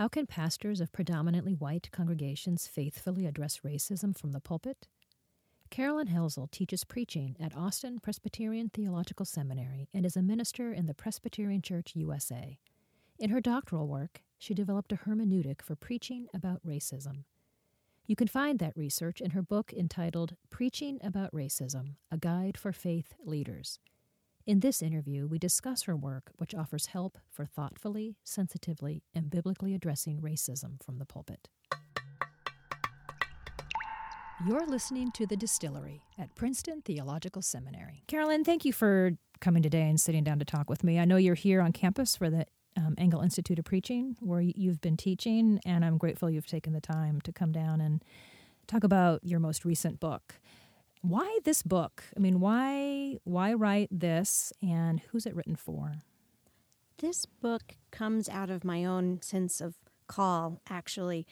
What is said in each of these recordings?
How can pastors of predominantly white congregations faithfully address racism from the pulpit? Carolyn Helsel teaches preaching at Austin Presbyterian Theological Seminary and is a minister in the Presbyterian Church USA. In her doctoral work, she developed a hermeneutic for preaching about racism. You can find that research in her book entitled Preaching About Racism A Guide for Faith Leaders. In this interview, we discuss her work, which offers help for thoughtfully, sensitively, and biblically addressing racism from the pulpit. You're listening to The Distillery at Princeton Theological Seminary. Carolyn, thank you for coming today and sitting down to talk with me. I know you're here on campus for the um, Engle Institute of Preaching, where you've been teaching, and I'm grateful you've taken the time to come down and talk about your most recent book. Why this book? I mean, why why write this, and who's it written for? This book comes out of my own sense of call, actually.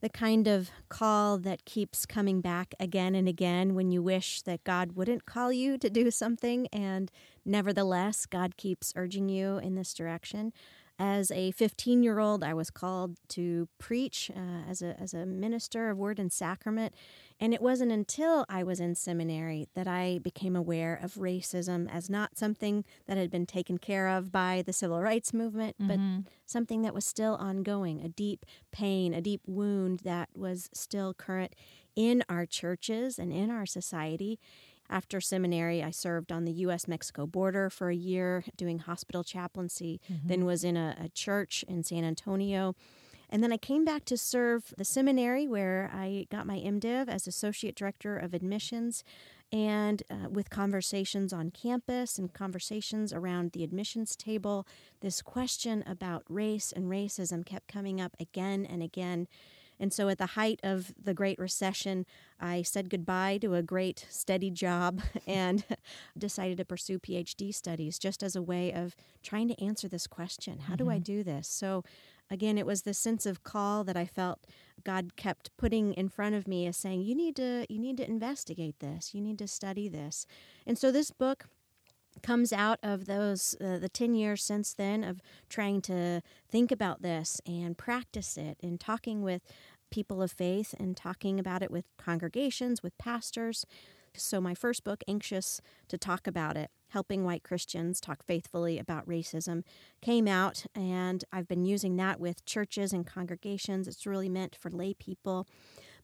The kind of call that keeps coming back again and again when you wish that God wouldn't call you to do something, and nevertheless, God keeps urging you in this direction. As a 15 year old, I was called to preach uh, as, a, as a minister of word and sacrament. And it wasn't until I was in seminary that I became aware of racism as not something that had been taken care of by the civil rights movement, mm-hmm. but something that was still ongoing a deep pain, a deep wound that was still current in our churches and in our society. After seminary, I served on the U.S. Mexico border for a year doing hospital chaplaincy, mm-hmm. then was in a, a church in San Antonio. And then I came back to serve the seminary where I got my MDiv as Associate Director of Admissions and uh, with conversations on campus and conversations around the admissions table. This question about race and racism kept coming up again and again. And so, at the height of the Great Recession, I said goodbye to a great, steady job and decided to pursue PhD studies just as a way of trying to answer this question How mm-hmm. do I mm-hmm. do this? So, again, it was this sense of call that I felt God kept putting in front of me as saying, You need to, you need to investigate this, you need to study this. And so, this book comes out of those uh, the 10 years since then of trying to think about this and practice it and talking with people of faith and talking about it with congregations with pastors. So my first book anxious to talk about it helping white christians talk faithfully about racism came out and i've been using that with churches and congregations. It's really meant for lay people.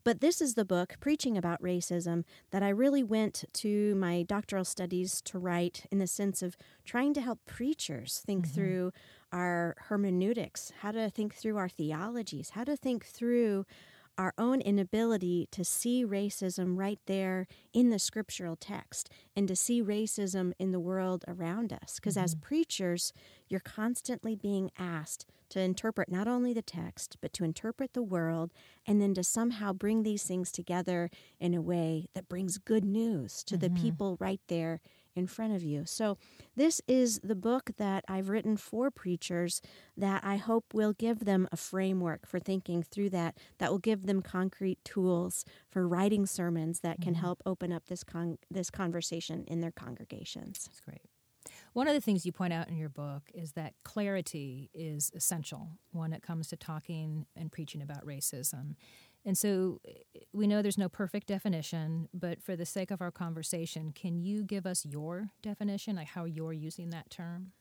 But this is the book, Preaching About Racism, that I really went to my doctoral studies to write in the sense of trying to help preachers think mm-hmm. through our hermeneutics, how to think through our theologies, how to think through our own inability to see racism right there in the scriptural text and to see racism in the world around us. Because mm-hmm. as preachers, you're constantly being asked to interpret not only the text, but to interpret the world and then to somehow bring these things together in a way that brings good news to mm-hmm. the people right there in front of you. So, this is the book that I've written for preachers that I hope will give them a framework for thinking through that, that will give them concrete tools for writing sermons that can mm-hmm. help open up this con- this conversation in their congregations. That's great. One of the things you point out in your book is that clarity is essential when it comes to talking and preaching about racism. And so we know there's no perfect definition, but for the sake of our conversation, can you give us your definition, like how you're using that term?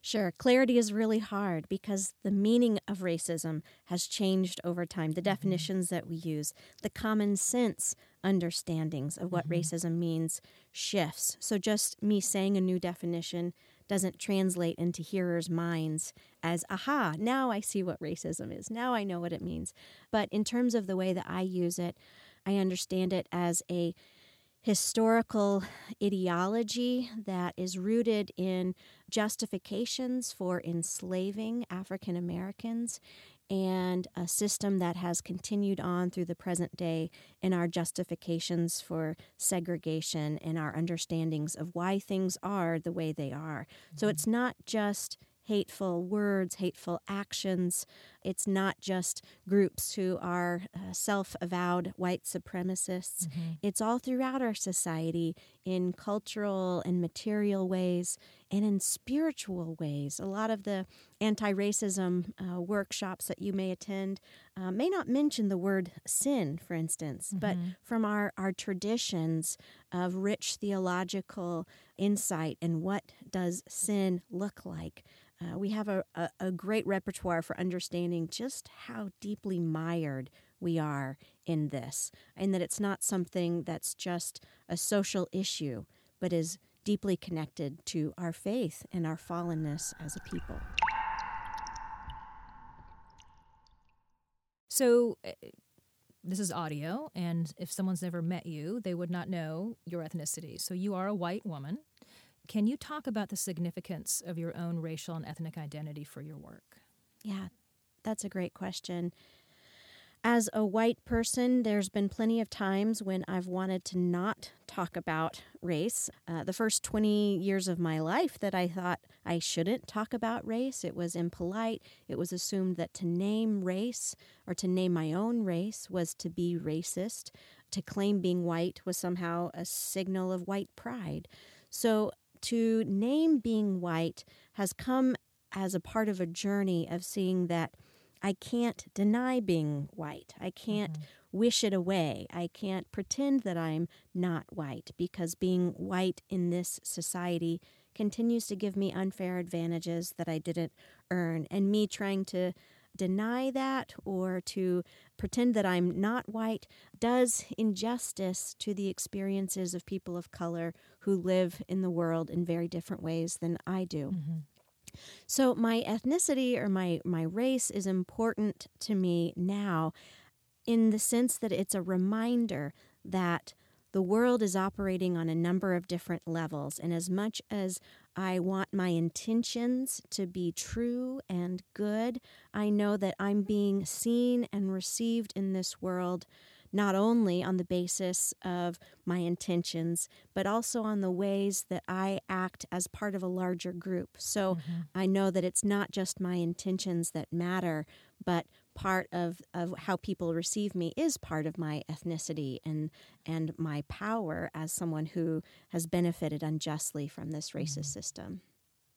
Sure, clarity is really hard because the meaning of racism has changed over time. The mm-hmm. definitions that we use, the common sense understandings of what mm-hmm. racism means shifts. So just me saying a new definition doesn't translate into hearers' minds as, aha, now I see what racism is. Now I know what it means. But in terms of the way that I use it, I understand it as a historical ideology that is rooted in justifications for enslaving African Americans and a system that has continued on through the present day in our justifications for segregation and our understandings of why things are the way they are. Mm-hmm. So it's not just hateful words, hateful actions. It's not just groups who are uh, self avowed white supremacists. Mm-hmm. It's all throughout our society in cultural and material ways and in spiritual ways. A lot of the anti racism uh, workshops that you may attend uh, may not mention the word sin, for instance, mm-hmm. but from our, our traditions of rich theological insight and what does sin look like. Uh, we have a, a, a great repertoire for understanding just how deeply mired we are in this, and that it's not something that's just a social issue, but is deeply connected to our faith and our fallenness as a people. So, uh, this is audio, and if someone's never met you, they would not know your ethnicity. So, you are a white woman. Can you talk about the significance of your own racial and ethnic identity for your work? Yeah, that's a great question. As a white person, there's been plenty of times when I've wanted to not talk about race. Uh, the first 20 years of my life that I thought I shouldn't talk about race, it was impolite. It was assumed that to name race or to name my own race was to be racist. To claim being white was somehow a signal of white pride. So to name being white has come as a part of a journey of seeing that I can't deny being white. I can't mm-hmm. wish it away. I can't pretend that I'm not white because being white in this society continues to give me unfair advantages that I didn't earn. And me trying to deny that or to pretend that I'm not white does injustice to the experiences of people of color who live in the world in very different ways than I do. Mm-hmm. So my ethnicity or my my race is important to me now in the sense that it's a reminder that the world is operating on a number of different levels and as much as I want my intentions to be true and good, I know that I'm being seen and received in this world not only on the basis of my intentions, but also on the ways that I act as part of a larger group. So mm-hmm. I know that it's not just my intentions that matter, but part of, of how people receive me is part of my ethnicity and and my power as someone who has benefited unjustly from this racist mm-hmm. system.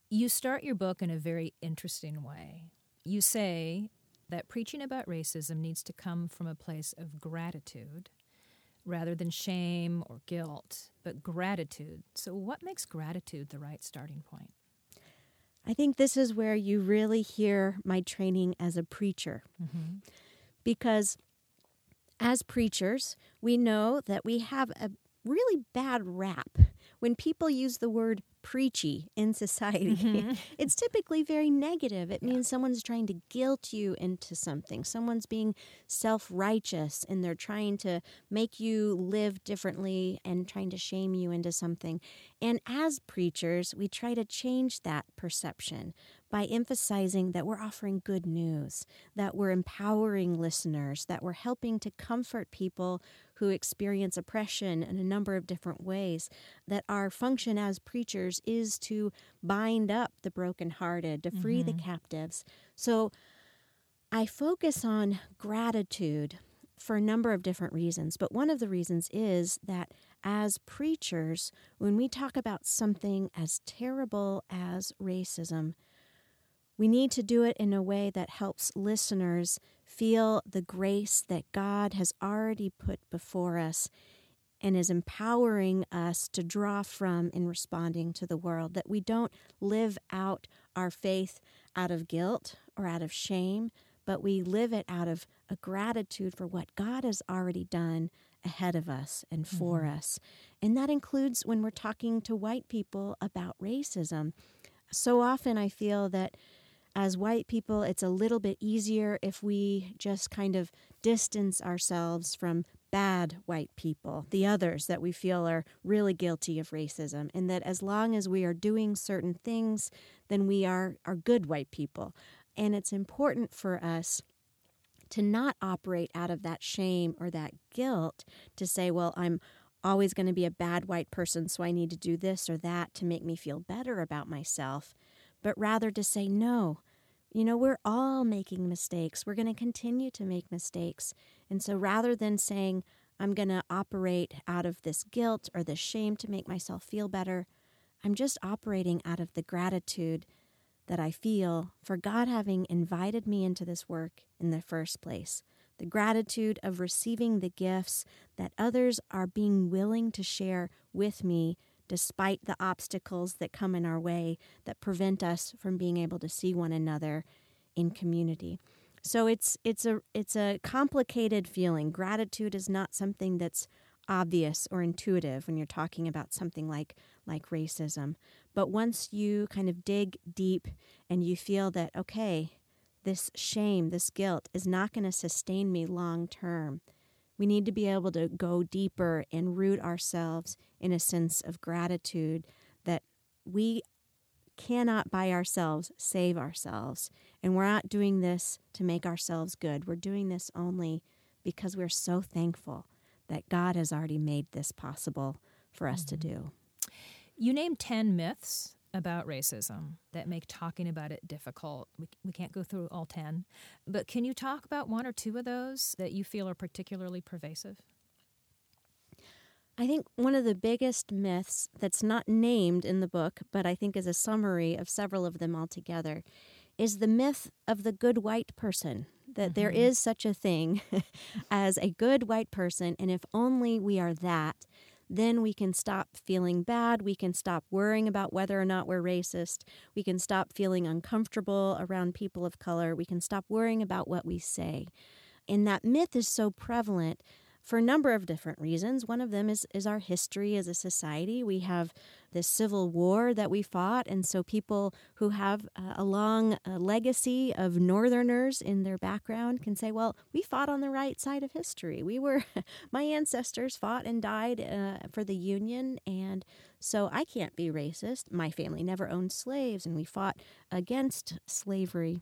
You start your book in a very interesting way. You say that preaching about racism needs to come from a place of gratitude rather than shame or guilt, but gratitude. So, what makes gratitude the right starting point? I think this is where you really hear my training as a preacher. Mm-hmm. Because as preachers, we know that we have a really bad rap when people use the word preachy in society, mm-hmm. it's typically very negative. It yeah. means someone's trying to guilt you into something. Someone's being self righteous and they're trying to make you live differently and trying to shame you into something. And as preachers, we try to change that perception by emphasizing that we're offering good news, that we're empowering listeners, that we're helping to comfort people who experience oppression in a number of different ways, that our function as preachers is to bind up the brokenhearted, to free mm-hmm. the captives. So I focus on gratitude for a number of different reasons, but one of the reasons is that as preachers, when we talk about something as terrible as racism, we need to do it in a way that helps listeners feel the grace that God has already put before us and is empowering us to draw from in responding to the world, that we don't live out our faith out of guilt or out of shame, but we live it out of a gratitude for what God has already done ahead of us and for mm-hmm. us. And that includes when we're talking to white people about racism. So often I feel that as white people, it's a little bit easier if we just kind of distance ourselves from bad white people, the others that we feel are really guilty of racism, and that as long as we are doing certain things, then we are, are good white people. And it's important for us to not operate out of that shame or that guilt to say, well, I'm always going to be a bad white person, so I need to do this or that to make me feel better about myself but rather to say, no, you know, we're all making mistakes. We're going to continue to make mistakes. And so rather than saying, I'm going to operate out of this guilt or this shame to make myself feel better, I'm just operating out of the gratitude that I feel for God having invited me into this work in the first place. The gratitude of receiving the gifts that others are being willing to share with me despite the obstacles that come in our way that prevent us from being able to see one another in community. So it's it's a it's a complicated feeling. Gratitude is not something that's obvious or intuitive when you're talking about something like like racism. But once you kind of dig deep and you feel that okay, this shame, this guilt is not going to sustain me long term we need to be able to go deeper and root ourselves in a sense of gratitude that we cannot by ourselves save ourselves. And we're not doing this to make ourselves good. We're doing this only because we're so thankful that God has already made this possible for us mm-hmm. to do. You named 10 myths about racism that make talking about it difficult. We, we can't go through all 10, but can you talk about one or two of those that you feel are particularly pervasive? I think one of the biggest myths that's not named in the book, but I think is a summary of several of them altogether, is the myth of the good white person. That mm-hmm. there is such a thing as a good white person, and if only we are that, then we can stop feeling bad. We can stop worrying about whether or not we're racist. We can stop feeling uncomfortable around people of color. We can stop worrying about what we say. And that myth is so prevalent for a number of different reasons. One of them is, is our history as a society. We have this civil war that we fought, and so people who have a long uh, legacy of Northerners in their background can say, well, we fought on the right side of history. We were, my ancestors fought and died uh, for the Union, and so I can't be racist. My family never owned slaves, and we fought against slavery.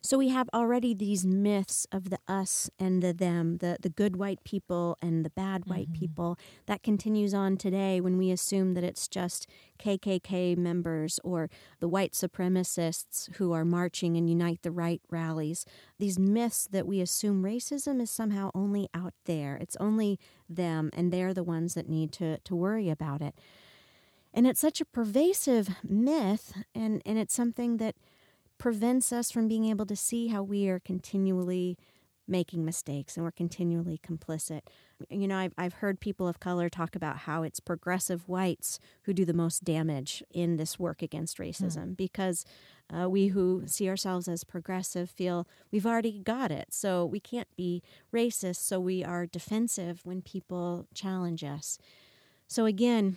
So we have already these myths of the us and the them, the, the good white people and the bad white mm-hmm. people. That continues on today when we assume that it's just KKK members or the white supremacists who are marching and Unite the Right rallies. These myths that we assume racism is somehow only out there. It's only them, and they're the ones that need to, to worry about it. And it's such a pervasive myth, and, and it's something that prevents us from being able to see how we are continually making mistakes and we're continually complicit. You know, I've, I've heard people of color talk about how it's progressive whites who do the most damage in this work against racism mm. because uh, we who see ourselves as progressive feel we've already got it. So we can't be racist, so we are defensive when people challenge us. So again,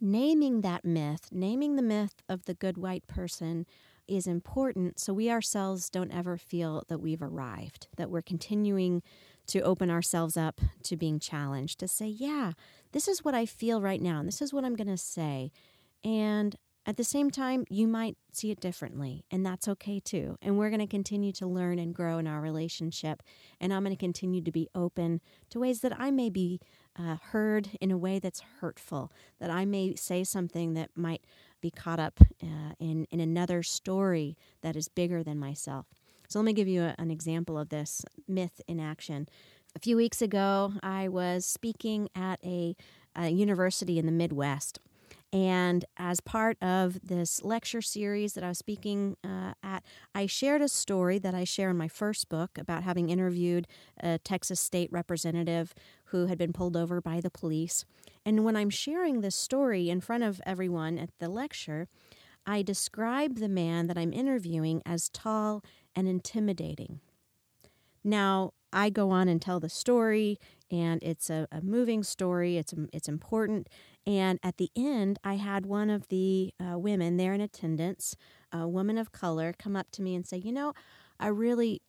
naming that myth, naming the myth of the good white person, is important so we ourselves don't ever feel that we've arrived, that we're continuing to open ourselves up to being challenged, to say, yeah, this is what I feel right now, and this is what I'm going to say. And at the same time, you might see it differently, and that's okay too. And we're going to continue to learn and grow in our relationship. And I'm going to continue to be open to ways that I may be uh, heard in a way that's hurtful, that I may say something that might be caught up uh, in, in another story that is bigger than myself. So let me give you a, an example of this myth in action. A few weeks ago, I was speaking at a, a university in the Midwest. And as part of this lecture series that I was speaking uh, at, I shared a story that I share in my first book about having interviewed a Texas state representative who had been pulled over by the police. And when I'm sharing this story in front of everyone at the lecture, I describe the man that I'm interviewing as tall and intimidating. Now, I go on and tell the story, and it's a, a moving story. It's it's important. And at the end, I had one of the uh, women there in attendance, a woman of color, come up to me and say, "You know, I really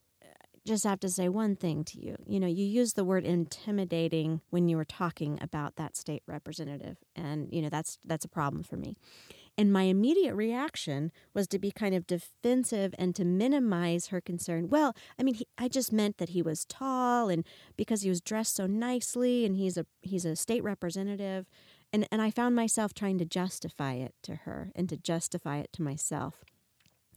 just have to say one thing to you. You know, you use the word intimidating when you were talking about that state representative, and you know that's that's a problem for me. And my immediate reaction was to be kind of defensive and to minimize her concern. Well, I mean, he, I just meant that he was tall and because he was dressed so nicely and he's a he's a state representative And, and I found myself trying to justify it to her and to justify it to myself.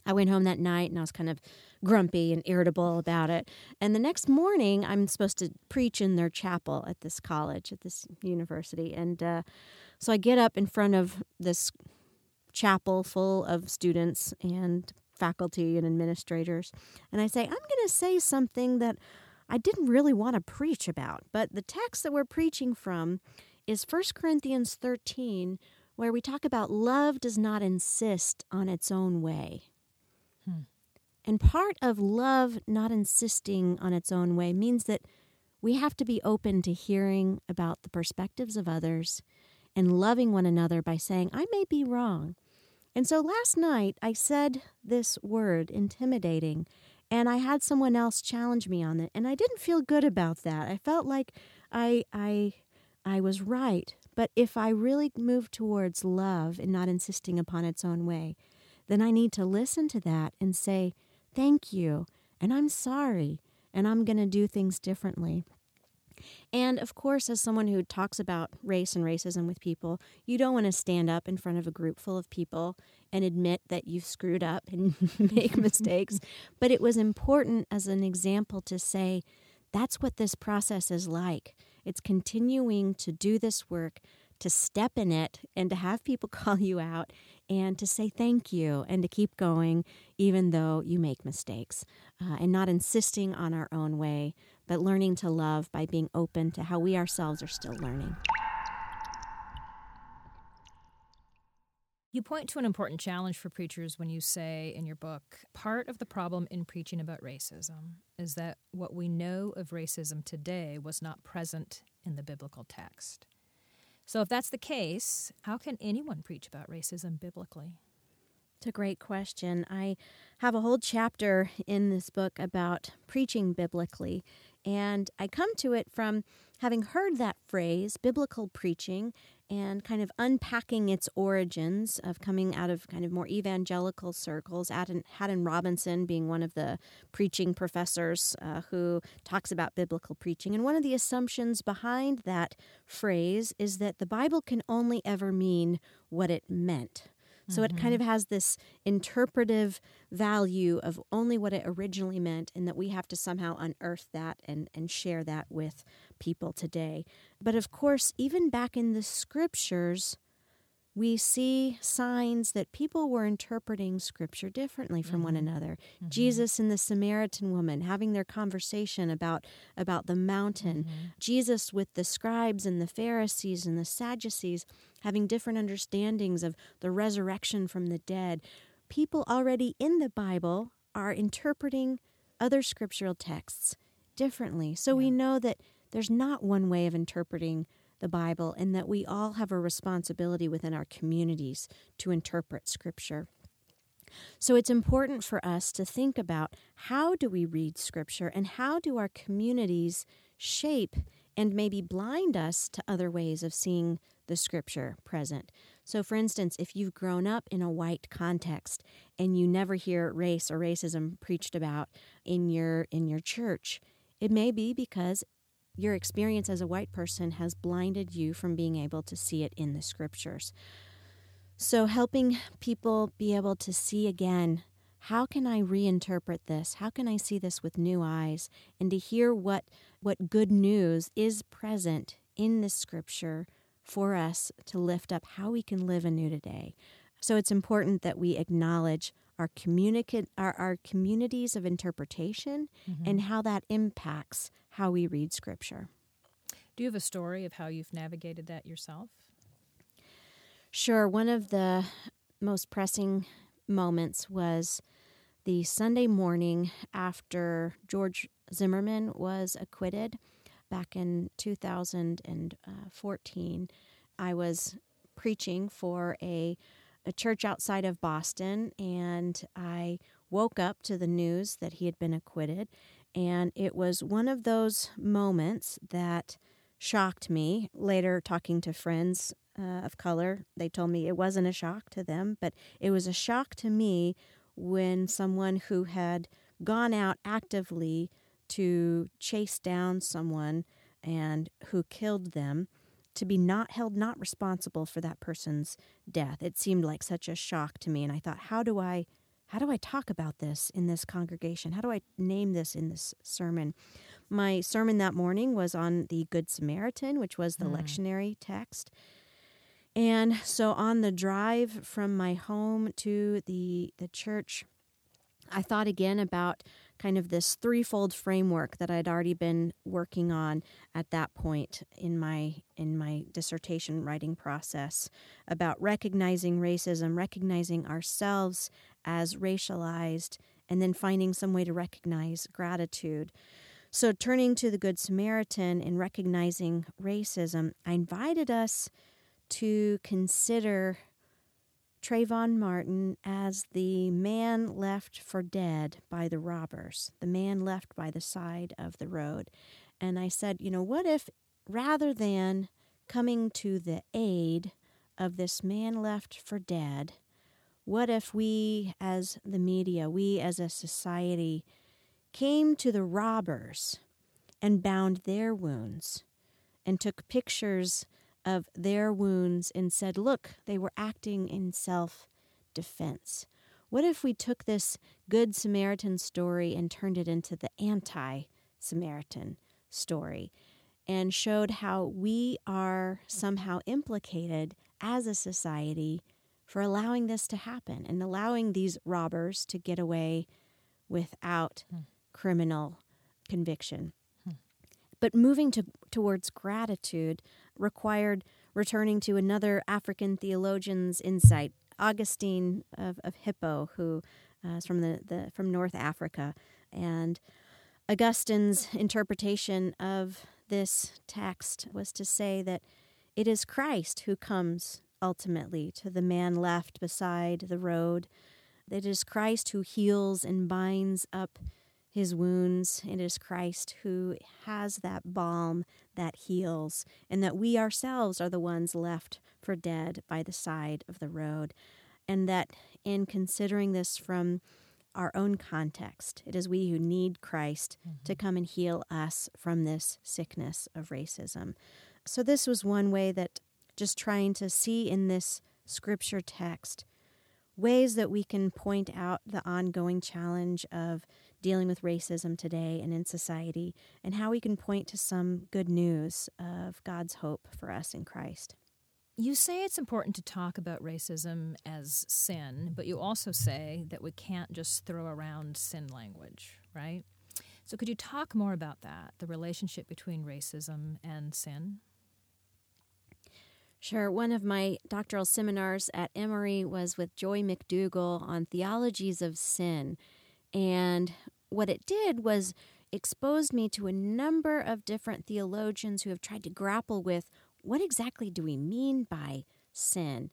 I went home that night and I was kind of grumpy and irritable about it. And the next morning, I'm supposed to preach in their chapel at this college, at this university. And uh, so I get up in front of this chapel full of students and faculty and administrators. And I say, I'm going to say something that I didn't really want to preach about. But the text that we're preaching from is 1 Corinthians 13, where we talk about love does not insist on its own way. Hmm. And part of love not insisting on its own way means that we have to be open to hearing about the perspectives of others and loving one another by saying, I may be wrong. And so last night I said this word, intimidating, and I had someone else challenge me on it, and I didn't feel good about that. I felt like I I I was right. But if I really move towards love and not insisting upon its own way, then I need to listen to that and say, Thank you, and I'm sorry, and I'm going to do things differently. And of course, as someone who talks about race and racism with people, you don't want to stand up in front of a group full of people and admit that you've screwed up and make mistakes. But it was important as an example to say, that's what this process is like. It's continuing to do this work, to step in it, and to have people call you out and to say thank you and to keep going even though you make mistakes uh, and not insisting on our own way, but learning to love by being open to how we ourselves are still learning. You point to an important challenge for preachers when you say in your book part of the problem in preaching about racism is that what we know of racism today was not present in the biblical text. So, if that's the case, how can anyone preach about racism biblically? It's a great question. I have a whole chapter in this book about preaching biblically, and I come to it from having heard that phrase, biblical preaching, and kind of unpacking its origins of coming out of kind of more evangelical circles. Haddon, Haddon Robinson being one of the preaching professors uh, who talks about biblical preaching. And one of the assumptions behind that phrase is that the Bible can only ever mean what it meant. So mm-hmm. it kind mm-hmm. of has this interpretive value of only what it originally meant, and that we have to somehow unearth that and, and share that with people today. But of course, even back in the scriptures, we see signs that people were interpreting scripture differently from mm-hmm. one another. Mm-hmm. Jesus and the Samaritan woman having their conversation about about the mountain. Mm-hmm. Jesus with the scribes and the Pharisees and the Sadducees having different understandings of the resurrection from the dead. People already in the Bible are interpreting other scriptural texts differently. So yeah. we know that there's not one way of interpreting the Bible and that we all have a responsibility within our communities to interpret Scripture. So it's important for us to think about how do we read Scripture and how do our communities shape and maybe blind us to other ways of seeing the Scripture present. So, for instance, if you've grown up in a white context and you never hear race or racism preached about in your in your church, it may be because your experience as a white person has blinded you from being able to see it in the scriptures. So, helping people be able to see again how can I reinterpret this? How can I see this with new eyes? And to hear what, what good news is present in the scripture for us to lift up how we can live anew today. So it's important that we acknowledge our, communica- our, our communities of interpretation mm-hmm. and how that impacts how we read Scripture. Do you have a story of how you've navigated that yourself? Sure. One of the most pressing moments was the Sunday morning after George Zimmerman was acquitted back in 2014. I was preaching for a, a church outside of Boston, and I woke up to the news that he had been acquitted. And it was one of those moments that shocked me. Later, talking to friends uh, of color, they told me it wasn't a shock to them, but it was a shock to me when someone who had gone out actively to chase down someone and who killed them to be not held not responsible for that person's death. It seemed like such a shock to me and I thought how do I how do I talk about this in this congregation? How do I name this in this sermon? My sermon that morning was on the Good Samaritan, which was the mm. lectionary text. And so on the drive from my home to the the church, I thought again about kind of this threefold framework that I'd already been working on at that point in my in my dissertation writing process about recognizing racism, recognizing ourselves as racialized, and then finding some way to recognize gratitude. So, turning to the Good Samaritan and recognizing racism, I invited us to consider Trayvon Martin as the man left for dead by the robbers, the man left by the side of the road. And I said, you know, what if rather than coming to the aid of this man left for dead, what if we as the media, we as a society, came to the robbers and bound their wounds and took pictures of their wounds and said, Look, they were acting in self defense. What if we took this Good Samaritan story and turned it into the anti Samaritan story and showed how we are somehow implicated as a society for allowing this to happen and allowing these robbers to get away without hmm. criminal conviction? Hmm. But moving to, towards gratitude, required returning to another African theologian's insight, Augustine of, of Hippo, who uh, is from the, the from North Africa, and Augustine's interpretation of this text was to say that it is Christ who comes ultimately to the man left beside the road. It is Christ who heals and binds up his wounds. It is Christ who has that balm that heals, and that we ourselves are the ones left for dead by the side of the road. And that in considering this from our own context, it is we who need Christ mm-hmm. to come and heal us from this sickness of racism. So, this was one way that just trying to see in this scripture text ways that we can point out the ongoing challenge of dealing with racism today and in society, and how we can point to some good news of God's hope for us in Christ. You say it's important to talk about racism as sin, but you also say that we can't just throw around sin language, right? So, could you talk more about that, the relationship between racism and sin? Sure. One of my doctoral seminars at Emory was with Joy McDougall on theologies of sin. And what it did was exposed me to a number of different theologians who have tried to grapple with what exactly do we mean by sin?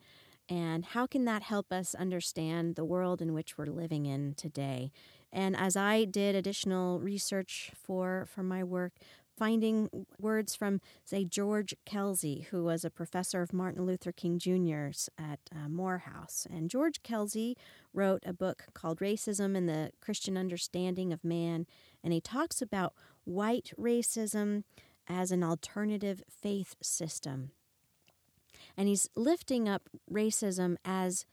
And how can that help us understand the world in which we're living in today? And as i did additional research for for my work finding words from, say, George Kelsey, who was a professor of Martin Luther King Jr.'s at uh, Morehouse. And George Kelsey wrote a book called Racism and the Christian Understanding of Man, and he talks about white racism as an alternative faith system. And he's lifting up racism as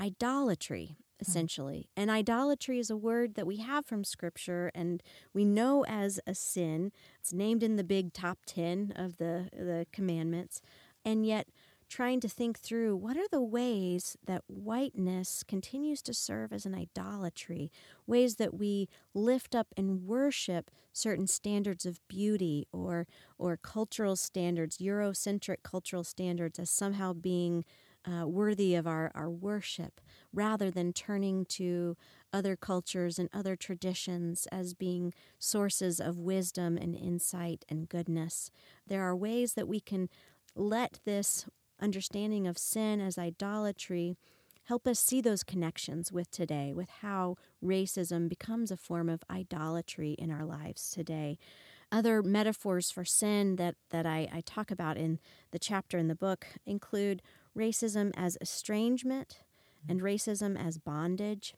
idolatry Hmm. essentially. And idolatry is a word that we have from Scripture and we know as a sin. It's named in the big top 10 of the, the commandments. And yet, trying to think through what are the ways that whiteness continues to serve as an idolatry, ways that we lift up and worship certain standards of beauty or or cultural standards, Eurocentric cultural standards as somehow being uh, worthy of our, our worship rather than turning to other cultures and other traditions as being sources of wisdom and insight and goodness. There are ways that we can let this understanding of sin as idolatry help us see those connections with today, with how racism becomes a form of idolatry in our lives today. Other metaphors for sin that, that I, I talk about in the chapter in the book include racism as estrangement and racism as bondage.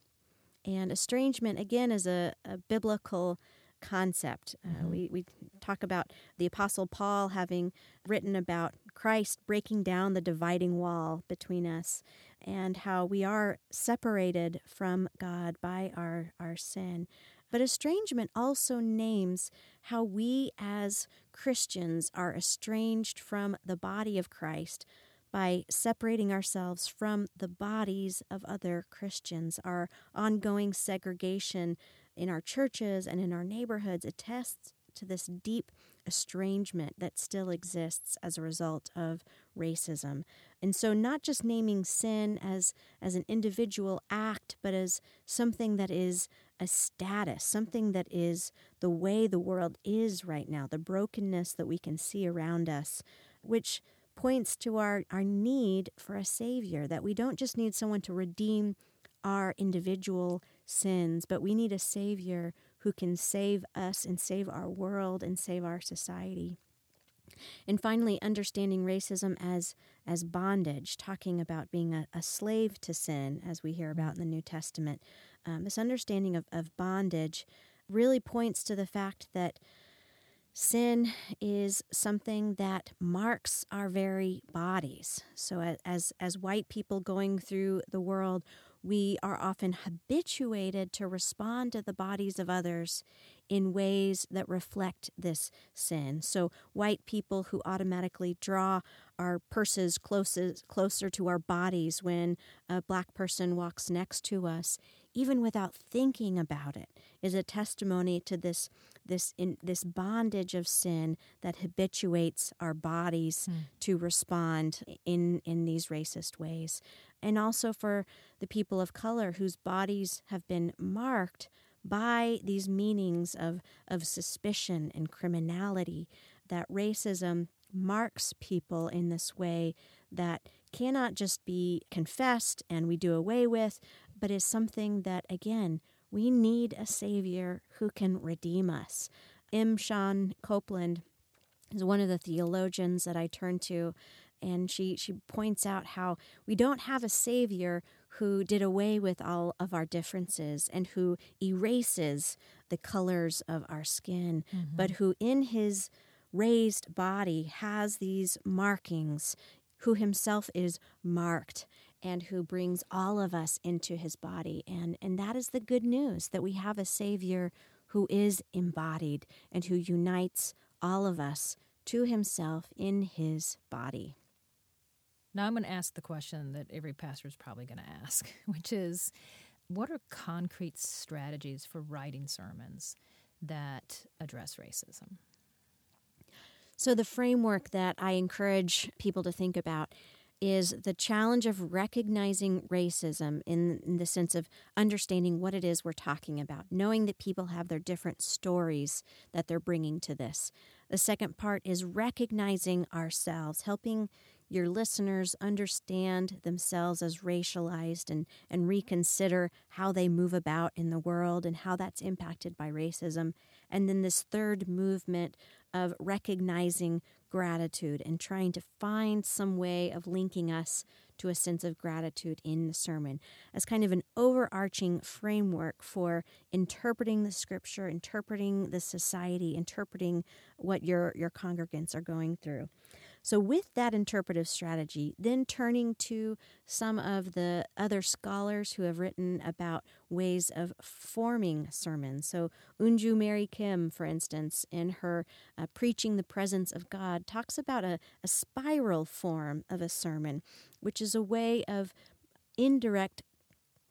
And estrangement, again, is a, a biblical concept. Uh, mm-hmm. we, we talk about the Apostle Paul having written about Christ breaking down the dividing wall between us and how we are separated from God by our, our sin. But estrangement also names how we as Christians are estranged from the body of Christ by separating ourselves from the bodies of other Christians. Our ongoing segregation in our churches and in our neighborhoods attests to this deep estrangement that still exists as a result of racism. And so not just naming sin as as an individual act, but as something that is a status, something that is the way the world is right now, the brokenness that we can see around us, which points to our, our need for a savior, that we don't just need someone to redeem our individual sins, but we need a savior who can save us and save our world and save our society. And finally, understanding racism as as bondage, talking about being a, a slave to sin, as we hear about in the New Testament. Um, this understanding of, of bondage really points to the fact that Sin is something that marks our very bodies. So, as, as white people going through the world, we are often habituated to respond to the bodies of others in ways that reflect this sin. So, white people who automatically draw our purses closest, closer to our bodies when a black person walks next to us, even without thinking about it, is a testimony to this this in this bondage of sin that habituates our bodies mm. to respond in in these racist ways and also for the people of color whose bodies have been marked by these meanings of of suspicion and criminality that racism marks people in this way that cannot just be confessed and we do away with but is something that again we need a Savior who can redeem us. M. Shawn Copeland is one of the theologians that I turn to, and she, she points out how we don't have a Savior who did away with all of our differences and who erases the colors of our skin, mm-hmm. but who in his raised body has these markings, who himself is marked and who brings all of us into his body. And, and that is the good news that we have a Savior who is embodied and who unites all of us to himself in his body. Now, I'm going to ask the question that every pastor is probably going to ask, which is what are concrete strategies for writing sermons that address racism? So, the framework that I encourage people to think about is the challenge of recognizing racism in, in, the sense of understanding what it is we're talking about, knowing that people have their different stories that they're bringing to this. The second part is recognizing ourselves, helping your listeners understand themselves as racialized and, and reconsider how they move about in the world and how that's impacted by racism. And then this third movement of recognizing gratitude and trying to find some way of linking us to a sense of gratitude in the sermon as kind of an overarching framework for interpreting the scripture, interpreting the society, interpreting what your, your congregants are going through. So, with that interpretive strategy, then turning to some of the other scholars who have written about ways of forming sermons. So, Eunjoo Mary Kim, for instance, in her uh, Preaching the Presence of God, talks about a, a spiral form of a sermon, which is a way of indirect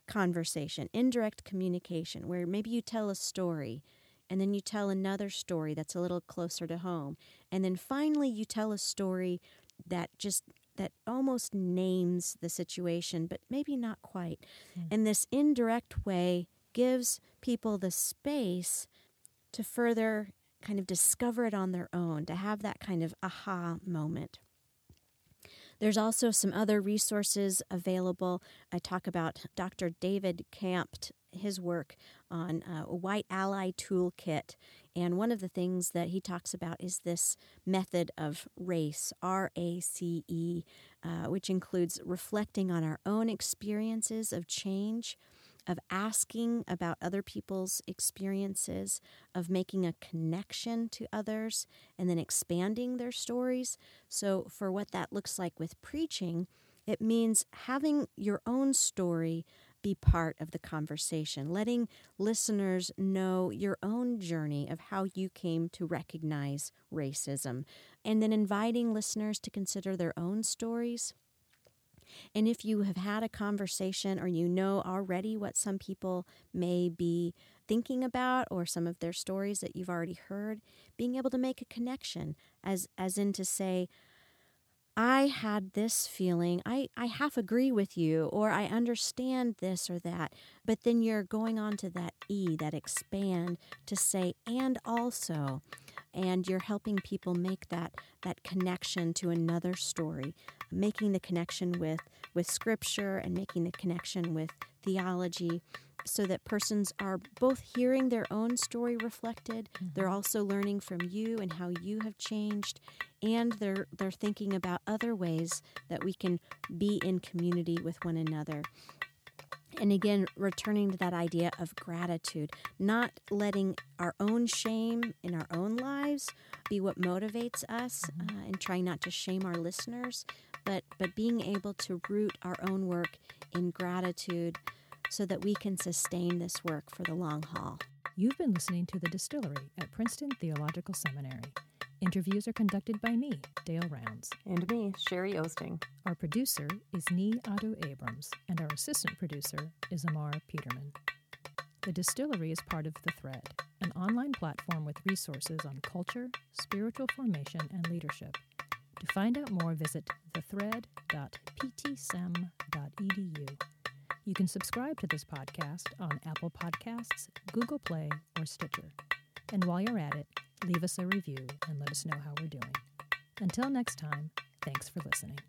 conversation, indirect communication, where maybe you tell a story and then you tell another story that's a little closer to home. And then finally you tell a story that just that almost names the situation, but maybe not quite. Mm. And this indirect way gives people the space to further kind of discover it on their own, to have that kind of aha moment. There's also some other resources available. I talk about Dr. David Campt, his work on uh, a White Ally Toolkit. And one of the things that he talks about is this method of RACE, R A C E, uh, which includes reflecting on our own experiences of change of asking about other people's experiences, of making a connection to others, and then expanding their stories. So, for what that looks like with preaching, it means having your own story be part of the conversation, letting listeners know your own journey of how you came to recognize racism, and then inviting listeners to consider their own stories. And if you have had a conversation or you know already what some people may be thinking about or some of their stories that you've already heard, being able to make a connection as as in to say, I had this feeling. I, I half agree with you, or I understand this or that. But then you're going on to that E, that expand, to say, and also. And you're helping people make that, that connection to another story, making the connection with, with scripture and making the connection with theology so that persons are both hearing their own story reflected, mm-hmm. they're also learning from you and how you have changed, and they're they're thinking about other ways that we can be in community with one another. And again, returning to that idea of gratitude, not letting our own shame in our own lives be what motivates us, mm-hmm. uh, and trying not to shame our listeners, but but being able to root our own work in gratitude so that we can sustain this work for the long haul. You've been listening to The Distillery at Princeton Theological Seminary. Interviews are conducted by me, Dale Rounds. And me, Sherry Osting. Our producer is Nee Otto Abrams, and our assistant producer is Amar Peterman. The Distillery is part of The Thread, an online platform with resources on culture, spiritual formation, and leadership. To find out more, visit thethread.ptsem.edu. You can subscribe to this podcast on Apple Podcasts, Google Play, or Stitcher. And while you're at it, leave us a review and let us know how we're doing. Until next time, thanks for listening.